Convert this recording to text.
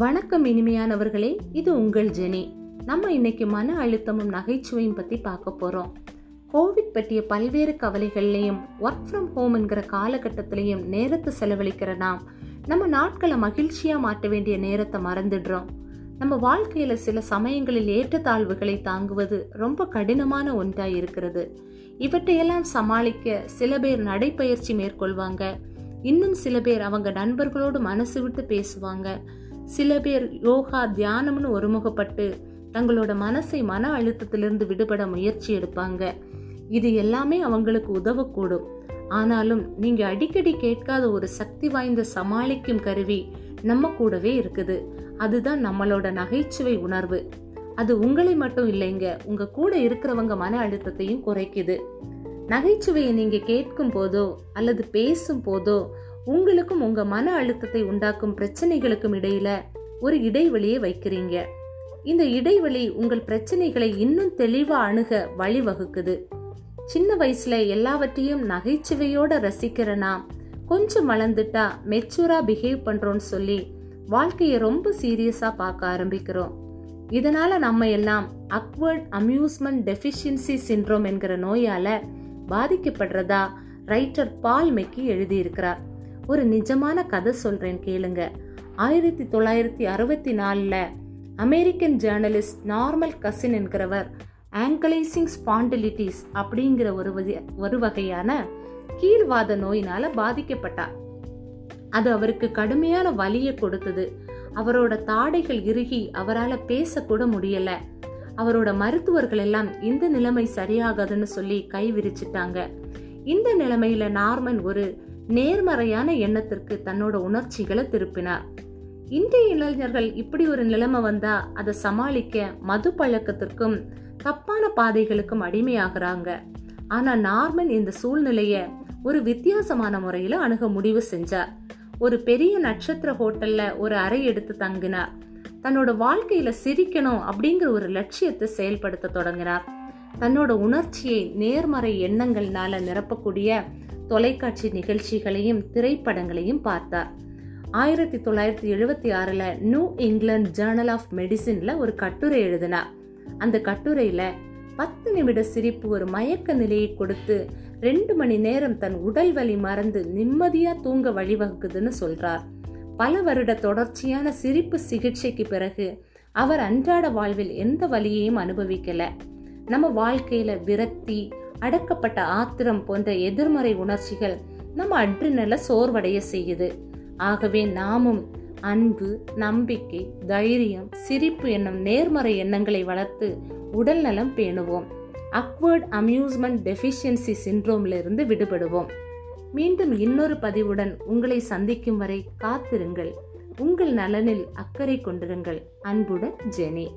வணக்கம் இனிமையானவர்களே இது உங்கள் ஜெனி. நம்ம இன்னைக்கு மன அழுத்தமும் நகைச்சுவையும் பத்தி பார்க்க போறோம். கோவிட் பற்றிய பல்வேறு கவலைகள்லையும் ஒர்க் ஃப்ரம் ஹோம் என்கிற காலகட்டத்திலையும் நேரத்தை செலவழிக்கிற நாம் நம்ம நாட்களை மகிழ்ச்சியா மாற்ற வேண்டிய நேரத்தை மறந்துடுறோம். நம்ம வாழ்க்கையில சில சமயங்களில் ஏற்றத்தாழ்வுகளை தாங்குவது ரொம்ப கடினமான ஒன்றாக இருக்கிறது. இவற்றையெல்லாம் சமாளிக்க சில பேர் நடைப்பயிற்சி மேற்கொள்வாங்க. இன்னும் சில பேர் அவங்க நண்பர்களோடு மனசு விட்டு பேசுவாங்க. சில பேர் யோகா தியானம்னு ஒருமுகப்பட்டு தங்களோட மனசை மன அழுத்தத்திலிருந்து விடுபட முயற்சி எடுப்பாங்க. இது எல்லாமே அவங்களுக்கு உதவக்கூடும். ஆனாலும் நீங்க அடிக்கடி கேட்காத ஒரு சக்தி வாய்ந்த சமாளிக்கும் கருவி நம்ம கூடவே இருக்குது. அதுதான் நம்மளோட நகைச்சுவை உணர்வு. அது உங்களை மட்டும் இல்லைங்க உங்க கூட இருக்கிறவங்க மன அழுத்தத்தையும் குறைக்குது. நகைச்சுவையை நீங்க கேட்கும் போதோ அல்லது பேசும் போதோ உங்களுக்கும் உங்க மன அழுத்தத்தை உண்டாக்கும் பிரச்சனைகளுக்கும் இடையில ஒரு இடைவெளியை வைக்கிறீங்க. இந்த இடைவெளி உங்கள் பிரச்சனைகளை இன்னும் தெளிவா அணுக வழிவகுக்குது. சின்ன வயசுல எல்லாவற்றையும் நகைச்சுவையோட ரசிக்கிறனா கொஞ்சம் வளர்ந்துட்டா மெச்சூரா பிஹேவ் பண்றோம்னு சொல்லி வாழ்க்கையை ரொம்ப சீரியஸா பார்க்க ஆரம்பிக்கிறோம். இதனால நம்ம எல்லாம் அக்வர்ட் அம்யூஸ்மெண்ட் டெஃபிஷியன்சி சின்ரோம் என்கிற நோயால பாதிக்கப்படுறதா ரைட்டர் பால் மெக்கி எழுதியிருக்கிறார். ஒரு நிஜமான கதை சொல்றேன் கேளுங்க. ஆயிரத்தி தொள்ளாயிரத்தி அறுபத்தி நாலில் அமெரிக்கன் ஜேர்னலிஸ்ட் நார்மல் கசின் என்கிறவர் ஆங்கலைசிங் ஸ்பாண்டிலிட்டிஸ் அப்படிங்கிற ஒரு ஒரு வகையான கீழ்வாத நோயினால பாதிக்கப்பட்டார். அது அவருக்கு கடுமையான வலியை கொடுத்தது. அவரோட தாடைகள் இறுகி அவரால் பேசக்கூட முடியல. அவரோட மருத்துவர்கள் எல்லாம் இந்த நிலைமை சரியாகாதுன்னு சொல்லி கை விரிச்சிட்டாங்க. இந்த நிலைமையில நார்மன் ஒரு நேர்மறையான எண்ணத்திற்கு தன்னோட உணர்ச்சிகளை திருப்பினார். இந்திய இளைஞர்கள் இப்படி ஒரு நிலைமை வந்தா அதை சமாளிக்க மது பழக்கத்திற்கும் தப்பான பாதைகளுக்கும் அடிமையாகிறாங்க. ஆனா நார்மன் இந்த சூழ்நிலைய ஒரு வித்தியாசமான முறையில அணுக முடிவு செஞ்சார். ஒரு பெரிய நட்சத்திர ஹோட்டல்ல ஒரு அறை எடுத்து தங்கினார். தன்னோட வாழ்க்கையில சிரிக்கணும் அப்படிங்கிற ஒரு லட்சியத்தை செயல்படுத்த தொடங்கினார். தன்னோட உணர்ச்சியை நேர்மறை எண்ணங்கள்னால நிரப்பக்கூடிய தொலைக்காட்சி நிகழ்ச்சிகளையும் திரைப்படங்களையும் பார்த்தார். ஆயிரத்தி தொள்ளாயிரத்தி எழுபத்தி ஆறில் நியூ இங்கிலாந்து ஜேர்னல் ஆஃப் மெடிசினில் ஒரு கட்டுரை எழுதினார். அந்த கட்டுரையில் பத்து நிமிட சிரிப்பு ஒரு மயக்க நிலையை கொடுத்து ரெண்டு மணி நேரம் தன் உடல் வலி மறந்து நிம்மதியாக தூங்க வழிவகுக்குதுன்னு சொல்கிறார் பல வருட தொடர்ச்சியான சிரிப்பு சிகிச்சைக்கு பிறகு அவர் அன்றாட வாழ்வில் எந்த வலியையும் அனுபவிக்கலை. நம்ம வாழ்க்கையில் விரக்தி அடக்கப்பட்ட ஆத்திரம் போன்ற எதிர்மறை உணர்ச்சிகள் நம்ம அட்ரினல சோர்வடைய செய்யுது. ஆகவே நாமும் அன்பு நம்பிக்கை தைரியம் சிரிப்பு என்னும் நேர்மறை எண்ணங்களை வளர்த்து உடல் நலம் பேணுவோம். அக்வர்ட் அம்யூஸ்மெண்ட் டெஃபிஷியன்சி சின்ரோம்ல விடுபடுவோம். மீண்டும் இன்னொரு பதிவுடன் உங்களை சந்திக்கும் வரை காத்திருங்கள். உங்கள் நலனில் அக்கறை கொண்டிருங்கள். அன்புடன் ஜெனி.